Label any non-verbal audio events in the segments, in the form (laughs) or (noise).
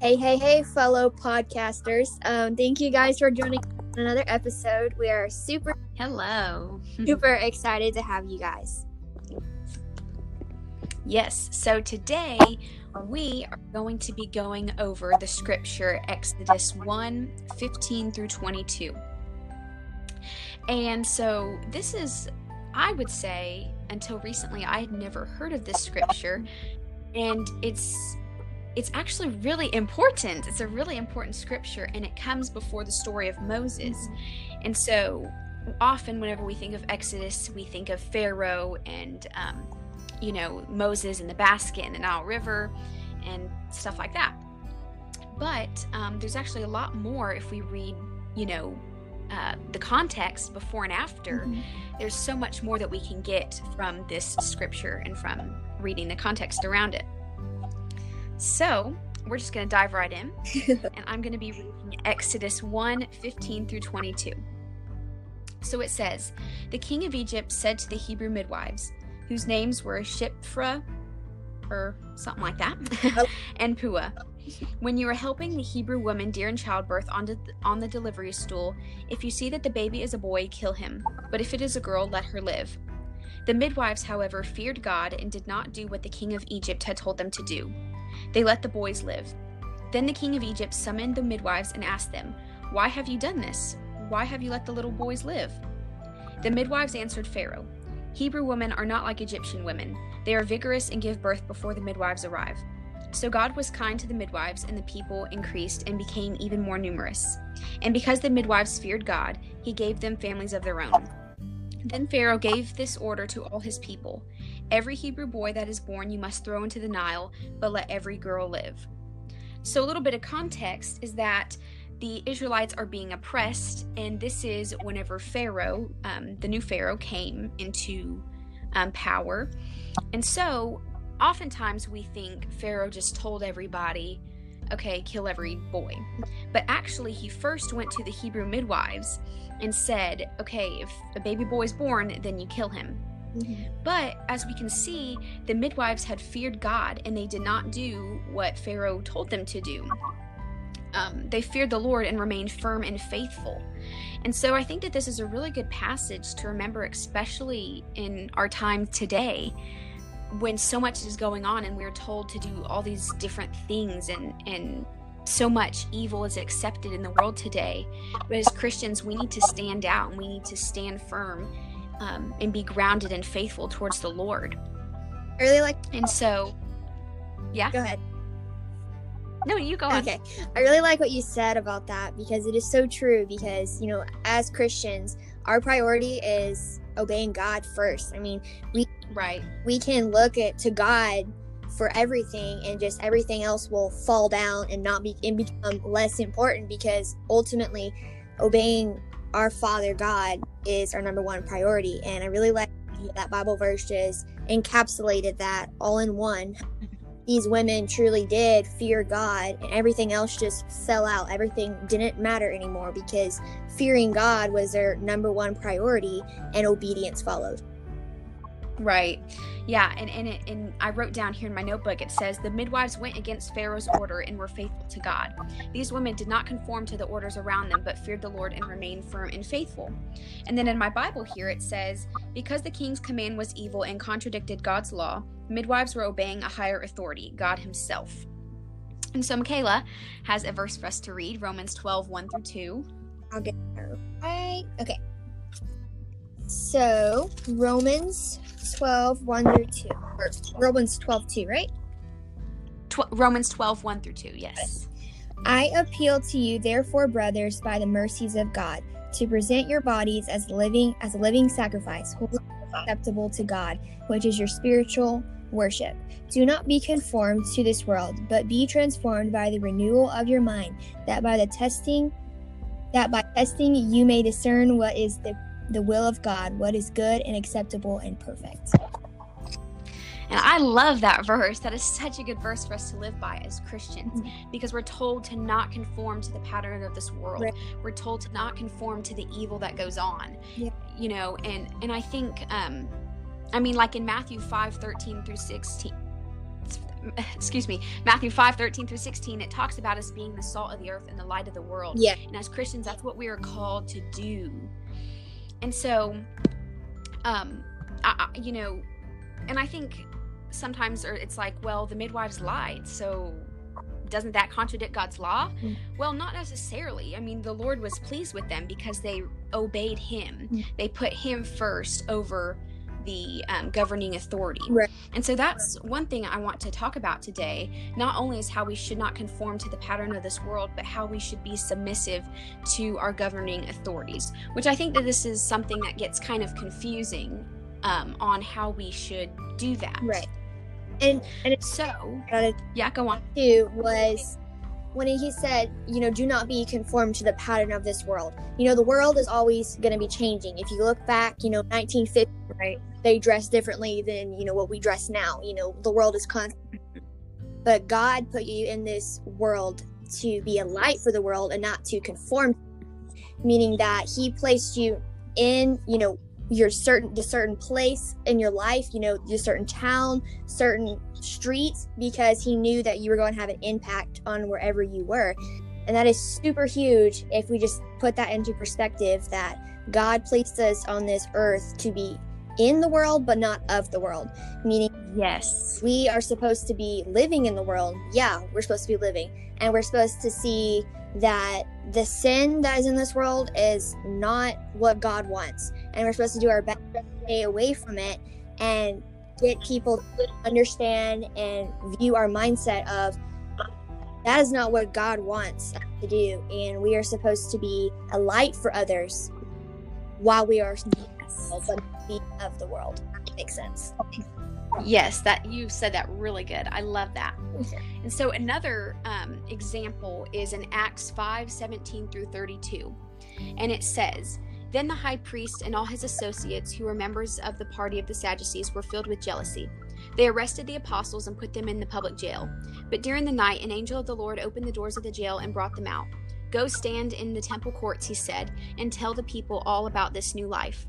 Hey, hey, hey, fellow podcasters. Um, thank you guys for joining another episode. We are super, Hello. (laughs) super excited to have you guys. Yes, so today we are going to be going over the scripture Exodus 1 15 through 22. And so this is, I would say, until recently, I had never heard of this scripture. And it's it's actually really important. It's a really important scripture, and it comes before the story of Moses. And so, often, whenever we think of Exodus, we think of Pharaoh and, um, you know, Moses and the basket and the Nile River and stuff like that. But um, there's actually a lot more if we read, you know, uh, the context before and after. Mhm. There's so much more that we can get from this scripture and from reading the context around it. So, we're just going to dive right in (laughs) and I'm going to be reading Exodus 1 15 through 22. So it says, The king of Egypt said to the Hebrew midwives, whose names were Shiphrah, or something like that, (laughs) and Puah, when you are helping the Hebrew woman during childbirth on, the on the delivery stool, if you see that the baby is a boy, kill him, but if it is a girl, let her live. The midwives, however, feared God and did not do what the king of Egypt had told them to do. They let the boys live. Then the king of Egypt summoned the midwives and asked them, Why have you done this? Why have you let the little boys live? The midwives answered Pharaoh, Hebrew women are not like Egyptian women. They are vigorous and give birth before the midwives arrive. So God was kind to the midwives, and the people increased and became even more numerous. And because the midwives feared God, he gave them families of their own. Then Pharaoh gave this order to all his people Every Hebrew boy that is born you must throw into the Nile, but let every girl live. So, a little bit of context is that the Israelites are being oppressed, and this is whenever Pharaoh, um, the new Pharaoh, came into um, power. And so, oftentimes we think Pharaoh just told everybody, okay, kill every boy. But actually, he first went to the Hebrew midwives and said, okay, if a baby boy is born, then you kill him. But as we can see, the midwives had feared God and they did not do what Pharaoh told them to do. Um, they feared the Lord and remained firm and faithful. And so I think that this is a really good passage to remember, especially in our time today when so much is going on and we're told to do all these different things and, and so much evil is accepted in the world today. But as Christians, we need to stand out and we need to stand firm um, and be grounded and faithful towards the Lord. I really like. And so, yeah. Go ahead. No, you go on. Okay. I really like what you said about that because it is so true. Because, you know, as Christians, our priority is obeying God first. I mean, we Right. we can look at to God for everything and just everything else will fall down and not be and become less important because ultimately obeying our father God is our number one priority and I really like that Bible verse just encapsulated that all in one these women truly did fear God and everything else just fell out everything didn't matter anymore because fearing God was their number one priority and obedience followed Right. Yeah, and and, it, and I wrote down here in my notebook it says the midwives went against Pharaoh's order and were faithful to God. These women did not conform to the orders around them but feared the Lord and remained firm and faithful. And then in my Bible here it says because the king's command was evil and contradicted God's law, midwives were obeying a higher authority, God himself. And so Michaela has a verse for us to read, Romans 12, 1 through 2. I'll get there. Right. Okay. So Romans 12, 1 through 2. Or Romans 12, 2, right? Tw- Romans 12, 1 through 2, yes. I appeal to you, therefore, brothers, by the mercies of God, to present your bodies as living as a living sacrifice, holy acceptable to God, which is your spiritual worship. Do not be conformed to this world, but be transformed by the renewal of your mind, that by the testing that by testing you may discern what is the, the will of God, what is good and acceptable and perfect. And I love that verse. That is such a good verse for us to live by as Christians because we're told to not conform to the pattern of this world. Right. We're told to not conform to the evil that goes on. Yeah. You know, and and I think um I mean, like in Matthew 5 13 through 16. (laughs) Excuse me, Matthew 5 13 through 16, it talks about us being the salt of the earth and the light of the world. Yeah. And as Christians, that's what we are called to do. And so, um, I, I, you know, and I think sometimes it's like, well, the midwives lied, so doesn't that contradict God's law? Mm. Well, not necessarily. I mean, the Lord was pleased with them because they obeyed Him. Mm. They put Him first over the um, governing authority. Right. And so that's one thing I want to talk about today. Not only is how we should not conform to the pattern of this world, but how we should be submissive to our governing authorities, which I think that this is something that gets kind of confusing um, on how we should do that. Right. And and it's so yeah, go on. Too was when he said, you know, do not be conformed to the pattern of this world. You know, the world is always going to be changing. If you look back, you know, 1950, right, they dress differently than, you know, what we dress now. You know, the world is constant. But God put you in this world to be a light for the world and not to conform, meaning that He placed you in, you know, your certain the certain place in your life you know your certain town certain streets because he knew that you were going to have an impact on wherever you were and that is super huge if we just put that into perspective that god placed us on this earth to be in the world but not of the world meaning yes we are supposed to be living in the world yeah we're supposed to be living and we're supposed to see that the sin that is in this world is not what God wants. And we're supposed to do our best to stay away from it and get people to understand and view our mindset of that is not what God wants to do. And we are supposed to be a light for others while we are yes. of the world. That makes sense. Yes, that you said that really good. I love that. And so another um, example is in Acts 5 17 through 32. And it says, Then the high priest and all his associates, who were members of the party of the Sadducees, were filled with jealousy. They arrested the apostles and put them in the public jail. But during the night, an angel of the Lord opened the doors of the jail and brought them out. Go stand in the temple courts, he said, and tell the people all about this new life.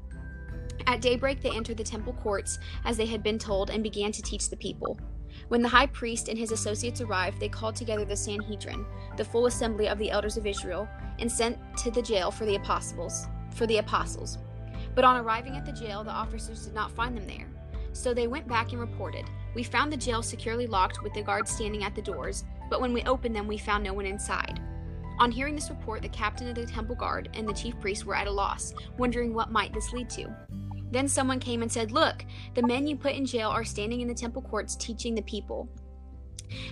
At daybreak, they entered the temple courts as they had been told and began to teach the people. When the high priest and his associates arrived, they called together the Sanhedrin, the full assembly of the elders of Israel, and sent to the jail for the apostles. For the apostles. But on arriving at the jail, the officers did not find them there. So they went back and reported, "We found the jail securely locked with the guards standing at the doors, but when we opened them, we found no one inside." On hearing this report, the captain of the temple guard and the chief priests were at a loss, wondering what might this lead to. Then someone came and said, Look, the men you put in jail are standing in the temple courts teaching the people.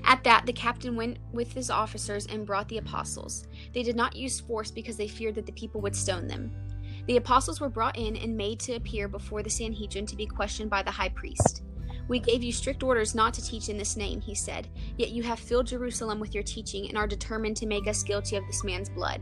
At that, the captain went with his officers and brought the apostles. They did not use force because they feared that the people would stone them. The apostles were brought in and made to appear before the Sanhedrin to be questioned by the high priest. We gave you strict orders not to teach in this name, he said, yet you have filled Jerusalem with your teaching and are determined to make us guilty of this man's blood.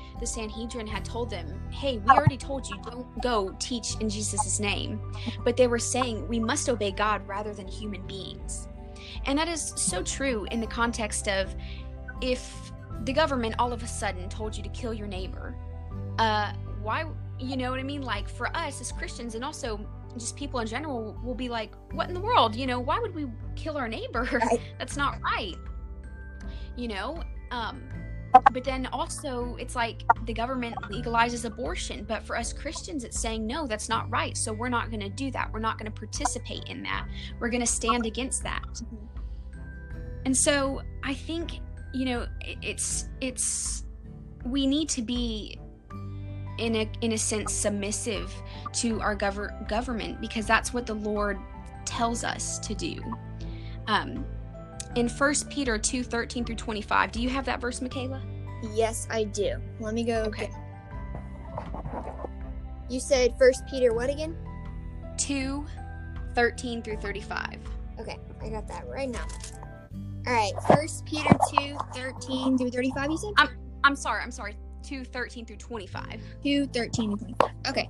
the Sanhedrin had told them, Hey, we already told you, don't go teach in Jesus' name. But they were saying, We must obey God rather than human beings. And that is so true in the context of if the government all of a sudden told you to kill your neighbor, uh, why, you know what I mean? Like for us as Christians and also just people in general will be like, What in the world? You know, why would we kill our neighbor? (laughs) That's not right you know um but then also it's like the government legalizes abortion but for us christians it's saying no that's not right so we're not going to do that. We're not going to participate in that. We're going to stand against that. Mm-hmm. and so i think you know it's it's we need to be in a in a sense submissive to our gov- government because that's what the lord tells us to do. Um in 1 Peter 2 13 through 25. Do you have that verse, Michaela? Yes, I do. Let me go. Okay. You said 1 Peter what again? 2 13 through 35. Okay, I got that right now. All right, First Peter 2, 13 through 35, you said? I'm, I'm sorry, I'm sorry. 2, 13 through 25. 2, 13 to 25. Okay.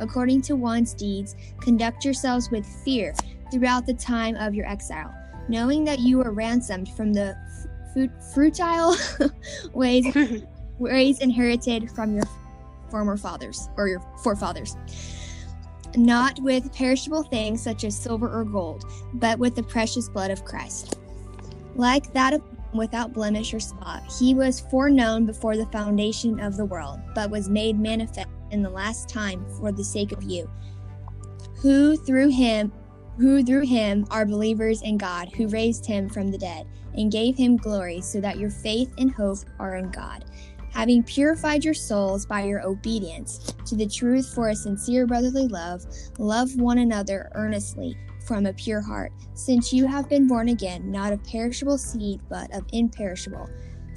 according to one's deeds, conduct yourselves with fear throughout the time of your exile, knowing that you were ransomed from the f- futile (laughs) ways, (laughs) ways inherited from your former fathers or your forefathers. Not with perishable things such as silver or gold, but with the precious blood of Christ. Like that of without blemish or spot, he was foreknown before the foundation of the world, but was made manifest in the last time for the sake of you, who through him who through him are believers in God, who raised him from the dead and gave him glory, so that your faith and hope are in God. Having purified your souls by your obedience to the truth for a sincere brotherly love, love one another earnestly from a pure heart, since you have been born again, not of perishable seed, but of imperishable,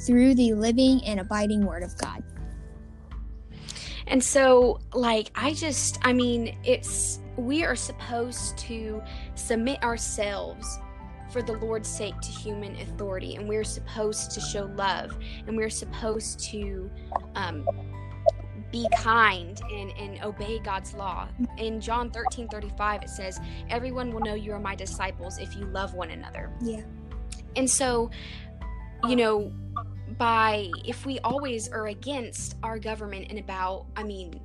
through the living and abiding word of God. And so, like, I just, I mean, it's, we are supposed to submit ourselves for the Lord's sake to human authority, and we're supposed to show love, and we're supposed to um, be kind and, and obey God's law. In John 13 35, it says, Everyone will know you are my disciples if you love one another. Yeah. And so, you know, by if we always are against our government and about, I mean,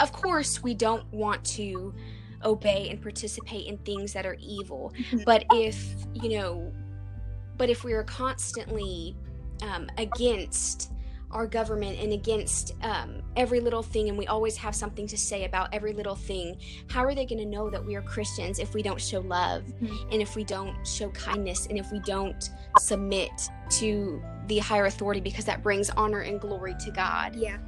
of course, we don't want to obey and participate in things that are evil. Mhm. But if, you know, but if we are constantly um, against our government and against um, every little thing, and we always have something to say about every little thing, how are they going to know that we are Christians if we don't show love Mhm. and if we don't show kindness and if we don't submit to the higher authority because that brings honor and glory to God? Yeah.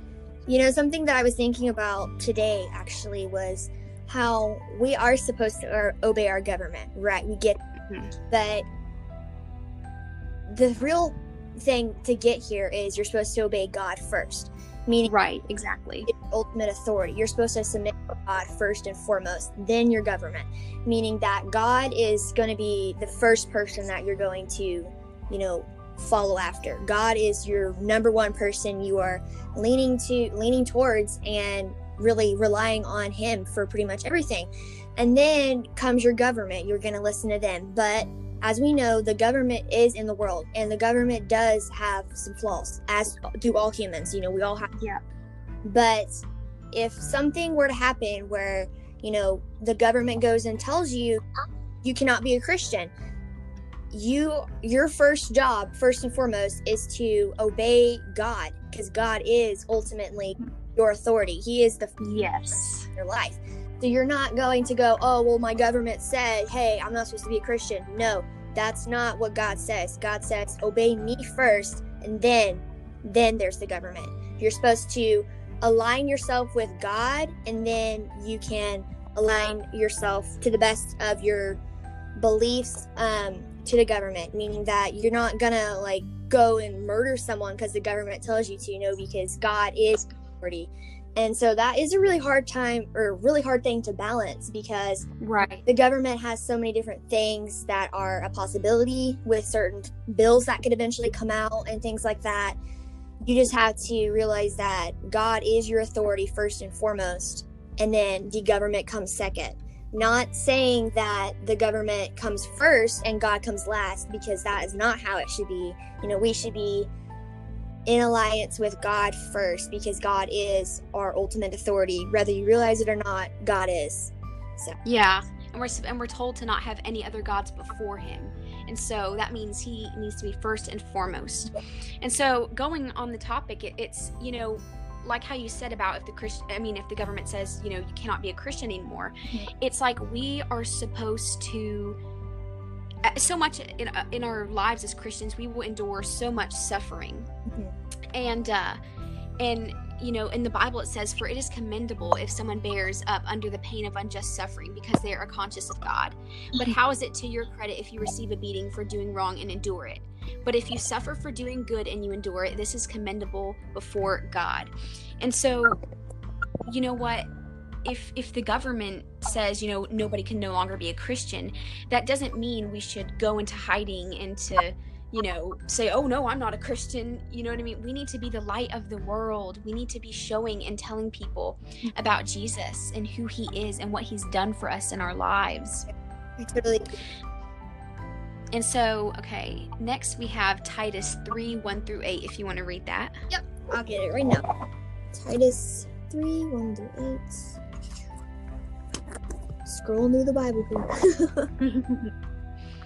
You know, something that I was thinking about today actually was how we are supposed to obey our government, right? We get Mhm. but the real thing to get here is you're supposed to obey God first, meaning Right, exactly. ultimate authority. You're supposed to submit to God first and foremost, then your government, meaning that God is going to be the first person that you're going to, you know, follow after. God is your number one person you are leaning to, leaning towards, and really relying on Him for pretty much everything. And then comes your government. You're going to listen to them, but as we know, the government is in the world, and the government does have some flaws, as do all humans. You know, we all have Yeah. but if something were to happen where, you know, the government goes and tells you you cannot be a Christian, you your first job, first and foremost, is to obey God because God is ultimately your authority. He is the Yes. your life. So you're not going to go, oh, well, my government said, hey, I'm not supposed to be a Christian. No, that's not what God says. God says, obey me first, and then, then there's the government. You're supposed to align yourself with God, and then you can align yourself to the best of your beliefs um, to the government, meaning that you're not gonna like go and murder someone because the government tells you to, you know, because God is authority. And so that is a really hard time or really hard thing to balance because Right. the government has so many different things that are a possibility with certain bills that could eventually come out and things like that. You just have to realize that God is your authority first and foremost, and then the government comes second. Not saying that the government comes first and God comes last, because that is not how it should be. You know, we should be in alliance with God first because God is our ultimate authority. Whether you realize it or not, God is. So, Yeah, and we're and we're told to not have any other gods before him, and so that means he needs to be first and foremost. And so, going on the topic, it, it's you know, like how you said about if the Christian, I mean, if the government says you know you cannot be a Christian anymore, Mhm. it's like we are supposed to so much in, uh, in our lives as Christians, we will endure so much suffering. Mm-hmm. And, uh, and, you know, in the Bible it says, For it is commendable if someone bears up under the pain of unjust suffering because they are conscious of God. But how is it to your credit if you receive a beating for doing wrong and endure it? But if you suffer for doing good and you endure it, this is commendable before God. And so, you know what? If if the government says you know nobody can no longer be a christian that doesn't mean we should go into hiding and to you know say oh no i'm not a christian. You know what i mean? We need to be the light of the world. We need to be showing and telling people about jesus and who he is and what he's done for us in our lives. Totally and so okay next we have titus 3 1 through 8 if you want to read that. Yep i'll get it right now. Titus 3 1 through 8 scrolling through the Bible. (laughs)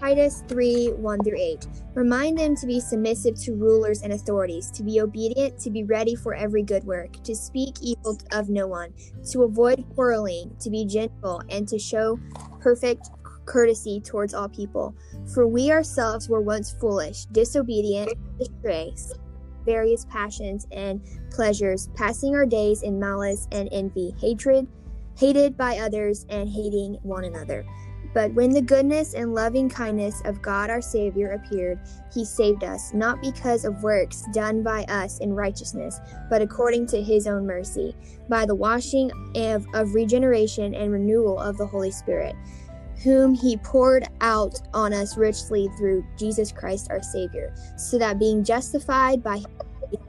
Titus 3 1 through 8. Remind them to be submissive to rulers and authorities, to be obedient, to be ready for every good work, to speak evil of no one, to avoid quarreling, to be gentle, and to show perfect courtesy towards all people. For we ourselves were once foolish, disobedient, disgrace, various passions and pleasures, passing our days in malice and envy, hatred hated by others and hating one another. But when the goodness and loving kindness of God our Savior appeared, he saved us, not because of works done by us in righteousness, but according to his own mercy, by the washing of, of regeneration and renewal of the Holy Spirit, whom he poured out on us richly through Jesus Christ our Savior, so that being justified by him,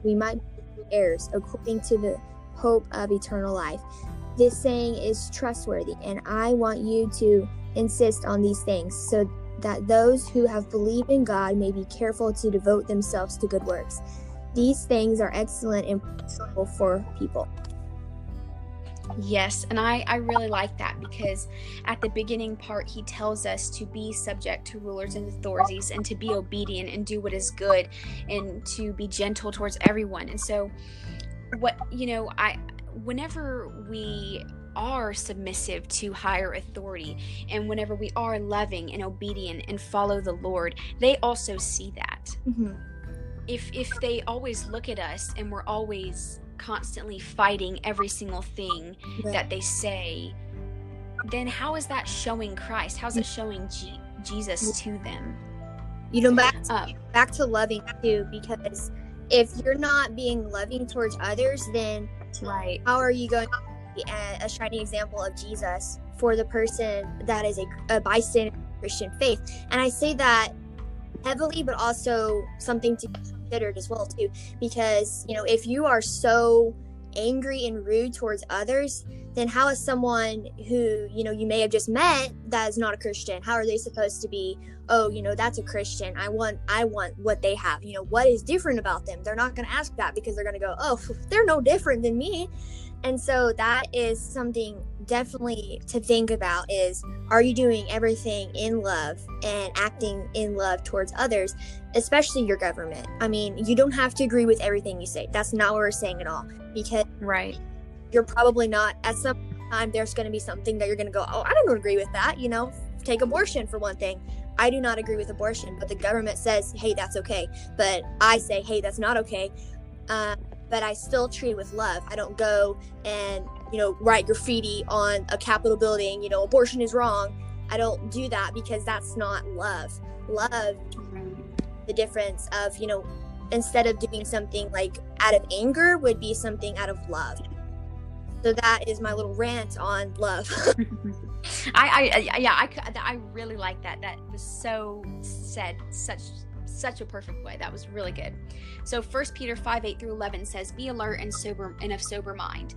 we might be heirs according to the hope of eternal life. This saying is trustworthy, and I want you to insist on these things so that those who have believed in God may be careful to devote themselves to good works. These things are excellent and useful for people. Yes, and I, I really like that because at the beginning part, he tells us to be subject to rulers and authorities and to be obedient and do what is good and to be gentle towards everyone. And so, what, you know, I, whenever we are submissive to higher authority and whenever we are loving and obedient and follow the Lord, they also see that. Mm-hmm. If if they always look at us and we're always constantly fighting every single thing right. that they say, then how is that showing Christ? How's it showing G- Jesus to them? You know, back to, um, back to loving too, because if you're not being loving towards others, then Right. How are you going to be a, shining example of Jesus for the person that is a, a bystander Christian faith? And I say that heavily, but also something to be considered as well too, because you know if you are so angry and rude towards others, then how is someone who you know you may have just met that is not a Christian? How are they supposed to be? Oh, you know that's a Christian. I want I want what they have. You know what is different about them? They're not going to ask that because they're going to go, oh, (laughs) they're no different than me. And so that is something definitely to think about is are you doing everything in love and acting in love towards others, especially your government? I mean, you don't have to agree with everything you say. That's not what we're saying at all because right you're probably not at some time there's going to be something that you're going to go oh i don't agree with that you know? Take abortion for one thing. I do not agree with abortion but the government says hey that's okay. But i say hey that's not okay. Uh, but i still treat with love. I don't go and you know write graffiti on a capitol building you know abortion is wrong. I don't do that because that's not love. Love the difference of you know instead of doing something like out of anger would be something out of love so that is my little rant on love. (laughs) I, I, yeah, I, I really like that. That was so said, such, such a perfect way. That was really good. So First Peter five eight through eleven says, "Be alert and sober and of sober mind.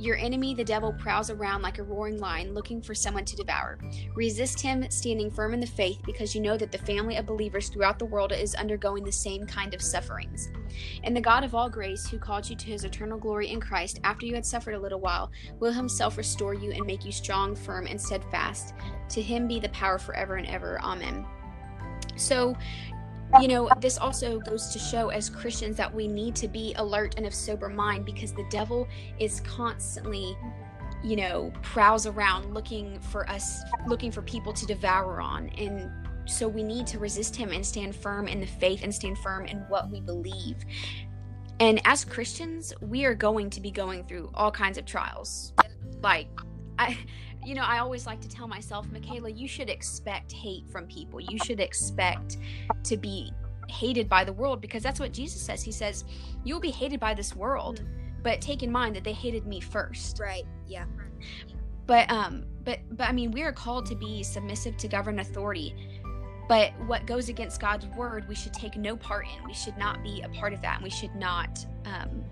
Your enemy, the devil, prowls around like a roaring lion looking for someone to devour. Resist him, standing firm in the faith, because you know that the family of believers throughout the world is undergoing the same kind of sufferings. And the God of all grace, who called you to his eternal glory in Christ, after you had suffered a little while, will himself restore you and make you strong, firm, and steadfast. To him be the power forever and ever. Amen. So, you know, this also goes to show as Christians that we need to be alert and of sober mind because the devil is constantly, you know, prowls around looking for us, looking for people to devour on and so we need to resist him and stand firm in the faith and stand firm in what we believe. And as Christians, we are going to be going through all kinds of trials. Like I you know, I always like to tell myself, Michaela, you should expect hate from people. You should expect to be hated by the world because that's what Jesus says. He says, You will be hated by this world, mm-hmm. but take in mind that they hated me first. Right. Yeah. But um but but I mean we are called to be submissive to government authority. But what goes against God's word, we should take no part in. We should not be a part of that. And we should not um,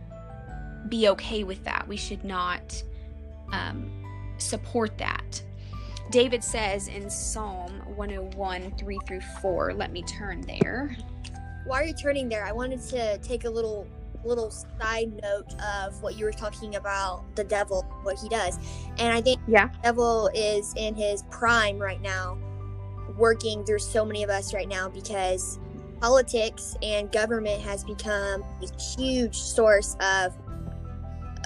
be okay with that. We should not um, support that. David says in Psalm 101, 3 through 4, let me turn there. While you're turning there, I wanted to take a little little side note of what you were talking about the devil, what he does. And I think yeah. the devil is in his prime right now, working through so many of us right now because politics and government has become a huge source of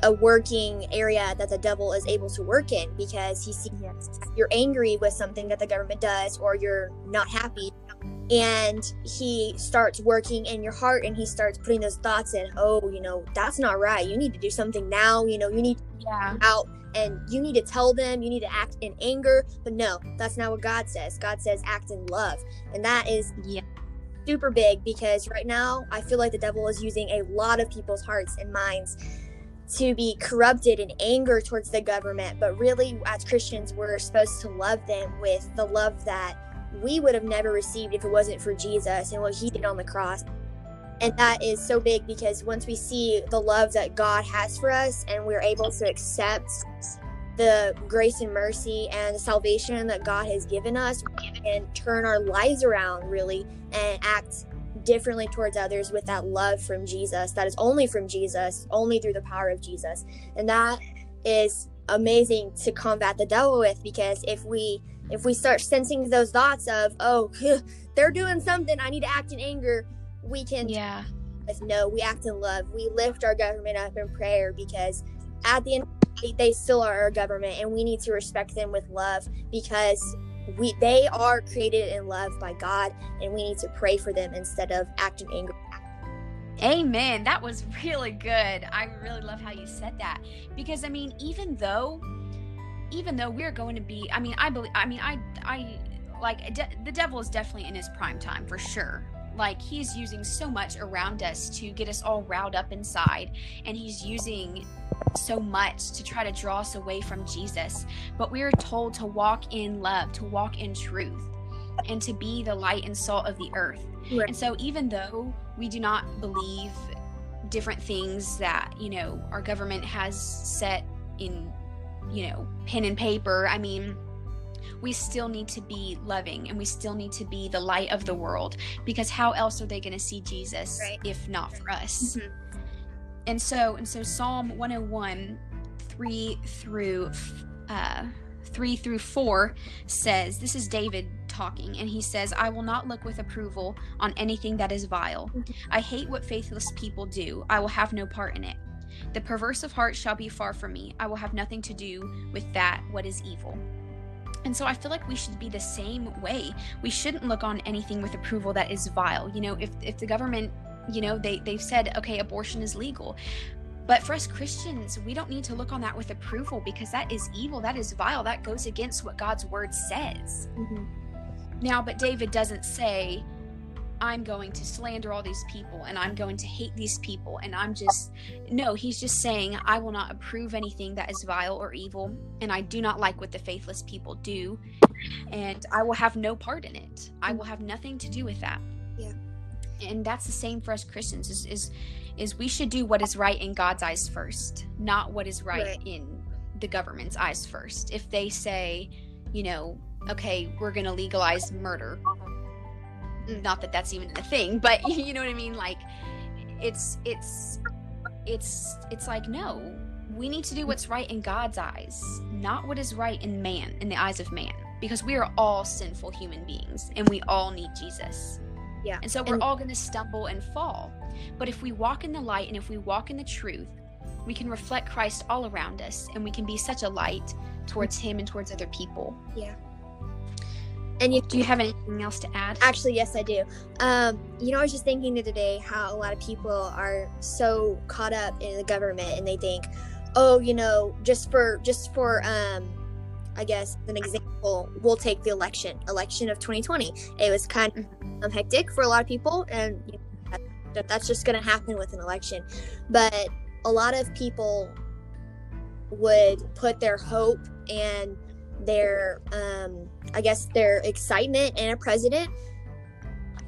a working area that the devil is able to work in because he sees yes. you're angry with something that the government does or you're not happy. And he starts working in your heart and he starts putting those thoughts in oh you know that's not right. You need to do something now. You know you need yeah. out and you need to tell them. You need to act in anger. But no that's not what god says. God says act in love. And that is yeah. super big because right now i feel like the devil is using a lot of people's hearts and minds to be corrupted in anger towards the government, but really, as Christians, we're supposed to love them with the love that we would have never received if it wasn't for Jesus and what he did on the cross. And that is so big because once we see the love that God has for us and we're able to accept the grace and mercy and salvation that God has given us and turn our lives around really and act differently towards others with that love from Jesus that is only from Jesus, only through the power of Jesus. And that is amazing to combat the devil with because if we if we start sensing those thoughts of oh (laughs) they're doing something i need to act in anger we can yeah with no we act in love we lift our government up in prayer because at the end they still are our government and we need to respect them with love because we they are created in love by God and we need to pray for them instead of acting angry. Amen. That was really good. I really love how you said that because I mean even though even though we're going to be I mean I believe I mean I I like de- the devil is definitely in his prime time for sure. Like he's using so much around us to get us all riled up inside and he's using so much to try to draw us away from Jesus, but we are told to walk in love, to walk in truth, and to be the light and salt of the earth. Right. And so, even though we do not believe different things that, you know, our government has set in, you know, pen and paper, I mean, we still need to be loving and we still need to be the light of the world because how else are they going to see Jesus right. if not for us? Mm-hmm. And so and so Psalm 101 3 through uh 3 through 4 says this is David talking and he says I will not look with approval on anything that is vile. Mm-hmm. I hate what faithless people do. I will have no part in it. The perverse of heart shall be far from me. I will have nothing to do with that what is evil and so I feel like we should be the same way. We shouldn't look on anything with approval that is vile. You know, if if the government you know they they've said okay abortion is legal but for us Christians, we don't need to look on that with approval because that is evil, that is vile, that goes against what God's word says. Mm-hmm. Now, but David doesn't say, I'm going to slander all these people and I'm going to hate these people and I'm just, no, he's just saying, I will not approve anything that is vile or evil and I do not like what the faithless people do and I will have no part in it. I will have nothing to do with that. Yeah and that's the same for us Christians is is is we should do what is right in God's eyes first, not what is right, right. in the government's eyes first. If they say, you know, okay, we're going to legalize murder. Not that that's even a thing, but (laughs) you know what I mean like it's it's it's it's like no, we need to do what's right in God's eyes, not what is right in man, in the eyes of man, because we are all sinful human beings and we all need Jesus. Yeah. And so we're and- all going to stumble and fall. But if we walk in the light and if we walk in the truth, we can reflect Christ all around us and we can be such a light towards mm-hmm. him and towards other people. Yeah. And you Do you have anything else to add? Actually, yes, I do. Um, you know, I was just thinking the other day how a lot of people are so caught up in the government and they think, oh, you know, just for just for um, I guess an example, we'll take the election, election of 2020. It was kind of um, hectic for a lot of people, and you know, that, that's just going to happen with an election. But a lot of people would put their hope and their um, I guess their excitement in a president,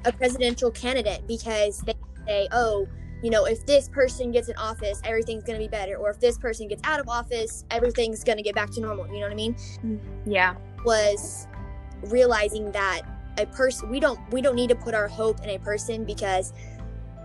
a presidential candidate, because they say, oh, you know, if this person gets in office, everything's going to be better, or if this person gets out of office, everything's going to get back to normal. You know what I mean? Yeah. Was realizing that a person we don't we don't need to put our hope in a person because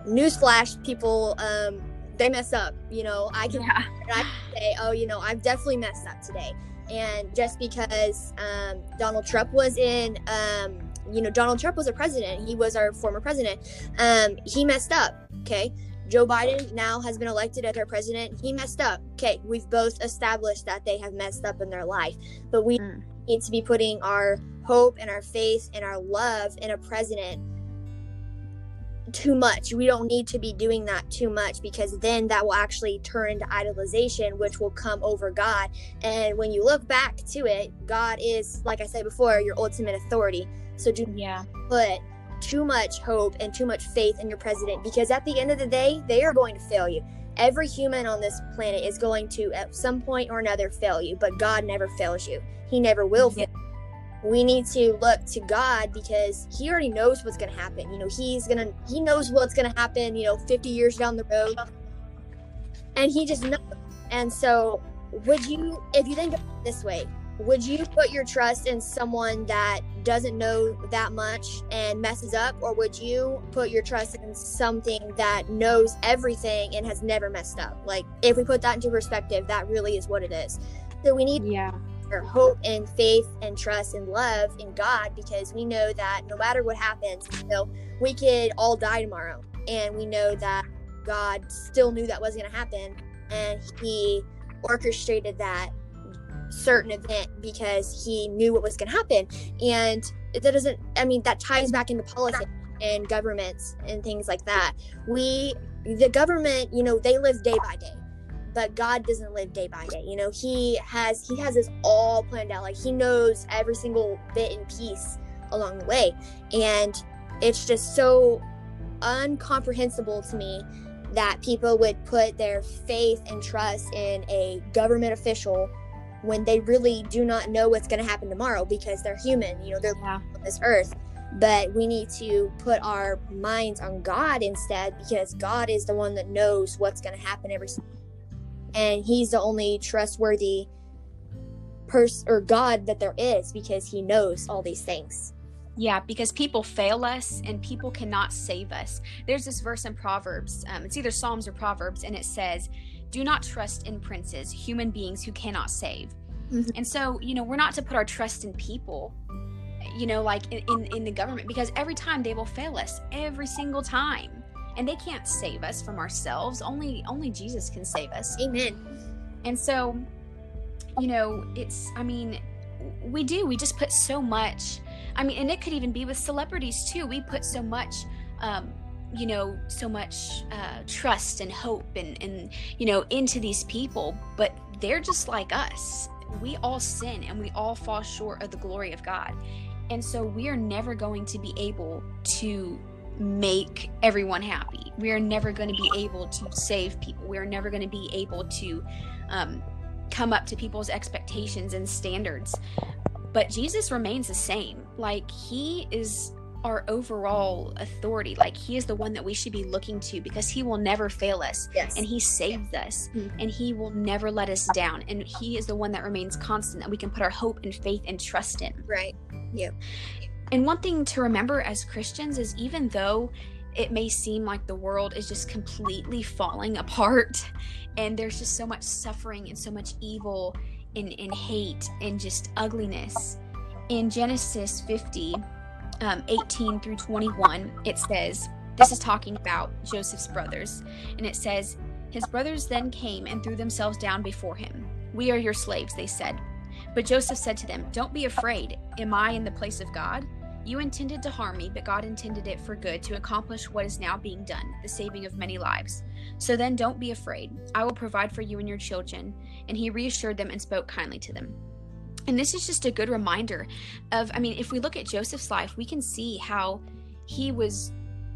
newsflash people um they mess up you know i can, Yeah. I can say oh you know i've definitely messed up today and just because um, donald trump was in um, you know donald trump was a president he was our former president um, he messed up okay joe biden now has been elected as our president he messed up okay we've both established that they have messed up in their life but we Mm. need to be putting our hope and our faith and our love in a president too much. We don't need to be doing that too much because then that will actually turn into idolization, which will come over God. And when you look back to it, God is, like I said before, your ultimate authority. So do Yeah. put too much hope and too much faith in your president because at the end of the day, they are going to fail you. Every human on this planet is going to, at some point or another, fail you, but God never fails you. He never will fail we need to look to God because he already knows what's going to happen. You know, he's going to he knows what's going to happen, you know, 50 years down the road. And he just knows. And so, would you if you think of it this way, would you put your trust in someone that doesn't know that much and messes up or would you put your trust in something that knows everything and has never messed up? Like if we put that into perspective, that really is what it is. So we need Yeah. Our hope and faith and trust and love in God because we know that no matter what happens, you know, we could all die tomorrow. And we know that God still knew that was going to happen and he orchestrated that certain event because he knew what was going to happen. And that doesn't, I mean, that ties back into politics and governments and things like that. We, the government, you know, they live day by day but God doesn't live day by day. You know, He has He has this all planned out. Like He knows every single bit and piece along the way, and it's just so uncomprehensible to me that people would put their faith and trust in a government official when they really do not know what's going to happen tomorrow because they're human. You know, they're Yeah. on this earth. But we need to put our minds on God instead because God is the one that knows what's going to happen every single and he's the only trustworthy person or God that there is because he knows all these things. Yeah, because people fail us and people cannot save us. There's this verse in Proverbs, um, it's either Psalms or Proverbs, and it says, Do not trust in princes, human beings who cannot save. Mhm. And so, you know, we're not to put our trust in people, you know, like in, in, in the government, because every time they will fail us, every single time. And they can't save us from ourselves. Only only Jesus can save us. Amen. And so, you know, it's, I mean, we do, we just put so much. I mean, and it could even be with celebrities too. We put so much, um, you know, so much uh, trust and hope and, and, you know, into these people, but they're just like us. We all sin and we all fall short of the glory of God. And so we are never going to be able to make everyone happy. We are never going to be able to save people. We are never going to be able to um, come up to people's expectations and standards. But Jesus remains the same. Like, he is our overall authority. Like, he is the one that we should be looking to because he will never fail us Yes. and he saves us Mhm. and he will never let us down. And he is the one that remains constant that we can put our hope and faith and trust in. right. And one thing to remember as Christians is even though it may seem like the world is just completely falling apart and there's just so much suffering and so much evil and, and hate and just ugliness, in Genesis 50, um, 18 through 21, it says, This is talking about Joseph's brothers, and it says, His brothers then came and threw themselves down before him. We are your slaves, they said. But Joseph said to them, Don't be afraid. Am I in the place of God? You intended to harm me, but God intended it for good to accomplish what is now being done, the saving of many lives. So then don't be afraid. I will provide for you and your children. And he reassured them and spoke kindly to them. And this is just a good reminder of, I mean, if we look at Joseph's life, we can see how he was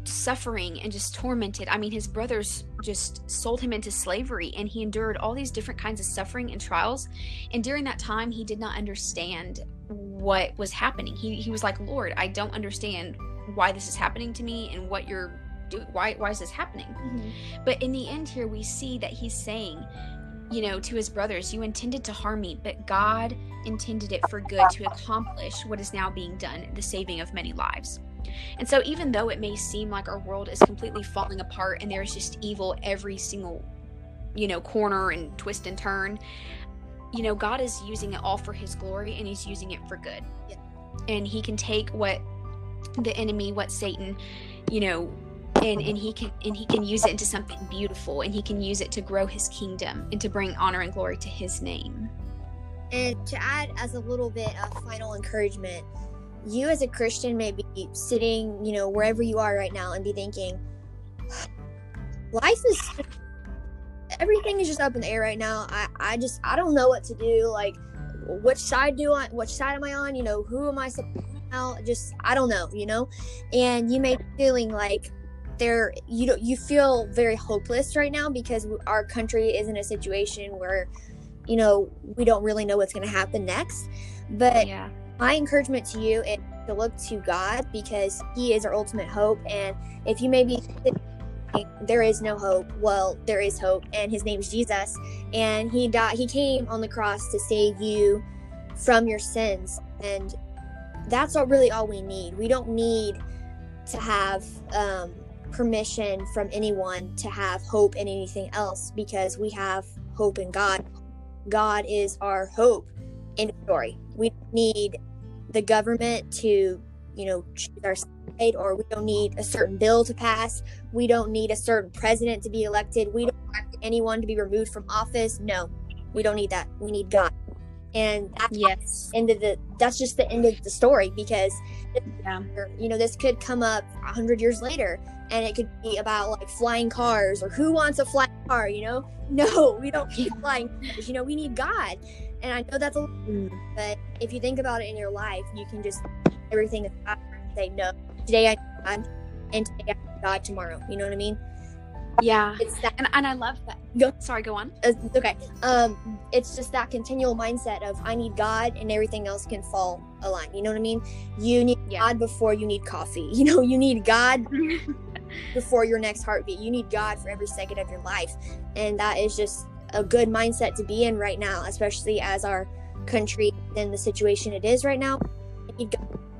suffering and just tormented. I mean, his brothers just sold him into slavery and he endured all these different kinds of suffering and trials. And during that time, he did not understand what was happening. He, he was like, Lord, I don't understand why this is happening to me and what you're doing. Why, why is this happening? Mm-hmm. But in the end, here we see that he's saying, you know, to his brothers, You intended to harm me, but God intended it for good to accomplish what is now being done, the saving of many lives. And so, even though it may seem like our world is completely falling apart and there's just evil every single, you know, corner and twist and turn, you know, God is using it all for His glory and He's using it for good. Yeah. And He can take what the enemy, what Satan, you know, and, and he can and he can use it into something beautiful and he can use it to grow his kingdom and to bring honor and glory to his name and to add as a little bit of final encouragement you as a Christian may be sitting, you know, wherever you are right now and be thinking, life is everything is just up in the air right now. I, I just I don't know what to do. Like which side do I which side am I on? You know, who am I now? Just I don't know, you know? And you may be feeling like there you know you feel very hopeless right now because our country is in a situation where you know we don't really know what's going to happen next but yeah my encouragement to you is to look to God because He is our ultimate hope. And if you may be there is no hope, well, there is hope, and His name is Jesus. And He died. He came on the cross to save you from your sins, and that's all really all we need. We don't need to have um, permission from anyone to have hope in anything else because we have hope in God. God is our hope in story. We need the government to, you know, choose our side, or we don't need a certain bill to pass. We don't need a certain president to be elected. We don't want anyone to be removed from office. No, we don't need that. We need God. And that's yes. end of the that's just the end of the story because yeah. you know this could come up a hundred years later and it could be about like flying cars or who wants a flying car you know (laughs) no we don't need flying cars you know we need god and I know that's a mm. but if you think about it in your life, you can just everything and say no. Today I God, and today I God tomorrow. You know what I mean? Yeah, it's that, and, and I love that. Go. Sorry, go on. Uh, it's okay. Um, it's just that continual mindset of I need God, and everything else can fall align. You know what I mean? You need yeah. God before you need coffee. (laughs) You know, you need God (laughs) before your next heartbeat. You need God for every second of your life, and that is just a good mindset to be in right now, especially as our country in the situation it is right now.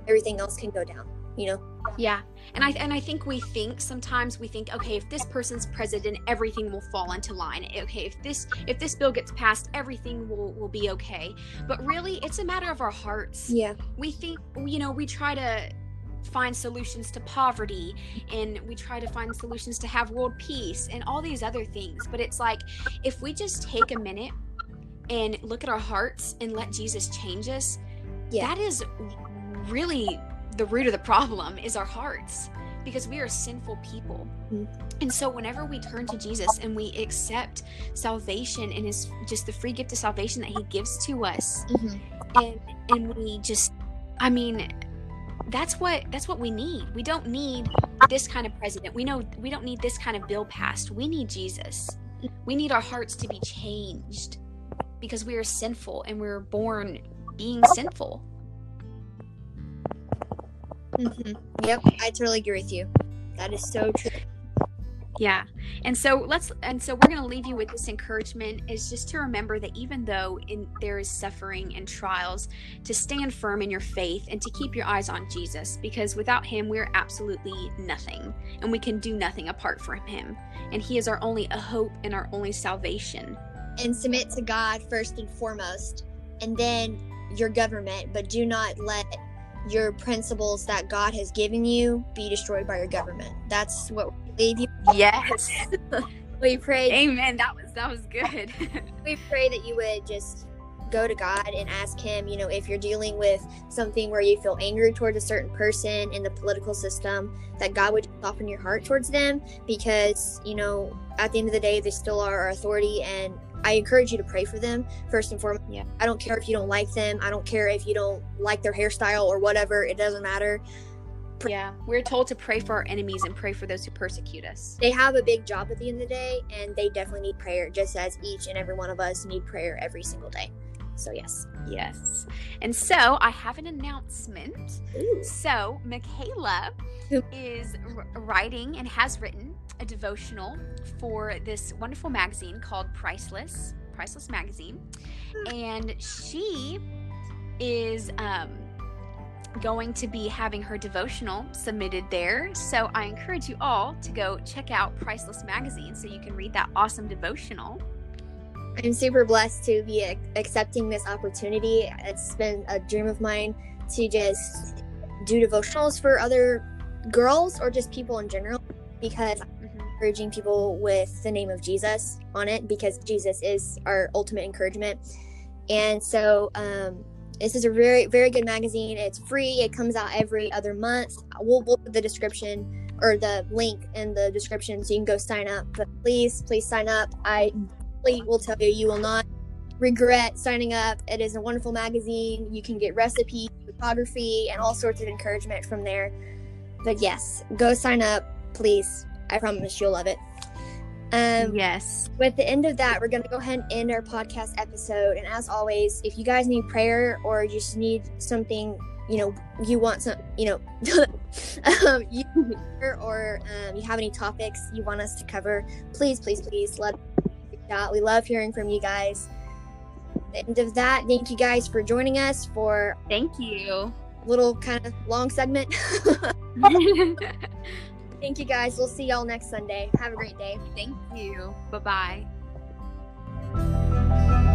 Everything else can go down, you know. Yeah, and I and I think we think sometimes we think, okay, if this person's president, everything will fall into line. Okay, if this if this bill gets passed, everything will will be okay. But really, it's a matter of our hearts. Yeah, we think, you know, we try to find solutions to poverty and we try to find solutions to have world peace and all these other things. But it's like if we just take a minute and look at our hearts and let Jesus change us, yeah. that is really the root of the problem is our hearts because we are sinful people. Mm-hmm. And so whenever we turn to Jesus and we accept salvation and his just the free gift of salvation that he gives to us mm-hmm. and and we just I mean that's what that's what we need. We don't need this kind of president. We know we don't need this kind of bill passed. We need Jesus. We need our hearts to be changed because we are sinful and we are born being sinful. Mm-hmm. Yep, I totally agree with you. That is so true. Yeah. And so let's and so we're going to leave you with this encouragement is just to remember that even though in there is suffering and trials to stand firm in your faith and to keep your eyes on Jesus because without him we're absolutely nothing and we can do nothing apart from him. And he is our only hope and our only salvation. And submit to God first and foremost and then your government, but do not let your principles that God has given you be destroyed by your government. That's what we you. Yes. (laughs) we pray. Amen. That was that was good. (laughs) we pray that you would just go to God and ask Him, you know, if you're dealing with something where you feel angry towards a certain person in the political system, that God would soften your heart towards them because, you know, at the end of the day, they still are our authority. And I encourage you to pray for them first and foremost. Yeah. I don't care if you don't like them, I don't care if you don't like their hairstyle or whatever, it doesn't matter. Yeah, we're told to pray for our enemies and pray for those who persecute us. They have a big job at the end of the day, and they definitely need prayer, just as each and every one of us need prayer every single day. So, yes. Yes. And so I have an announcement. So, Michaela is r- writing and has written a devotional for this wonderful magazine called Priceless, Priceless Magazine. And she is um, going to be having her devotional submitted there. So, I encourage you all to go check out Priceless Magazine so you can read that awesome devotional. I'm super blessed to be ac- accepting this opportunity. It's been a dream of mine to just do devotionals for other girls or just people in general because. Encouraging people with the name of Jesus on it because Jesus is our ultimate encouragement. And so, um, this is a very, very good magazine. It's free. It comes out every other month. We'll, we'll put the description or the link in the description so you can go sign up. But please, please sign up. I will tell you, you will not regret signing up. It is a wonderful magazine. You can get recipes, photography, and all sorts of encouragement from there. But yes, go sign up, please. I promise you'll love it. Um, Yes. with the end of that, we're going to go ahead and end our podcast episode. And as always, if you guys need prayer or just need something, you know, you want some, you know, (laughs) um, you or um, you have any topics you want us to cover, please, please, please let us out. We love hearing from you guys. The end of that, thank you guys for joining us for Thank you. little kind of long segment. (laughs) (laughs) Thank you guys. We'll see y'all next Sunday. Have a great day. Thank you. Bye bye.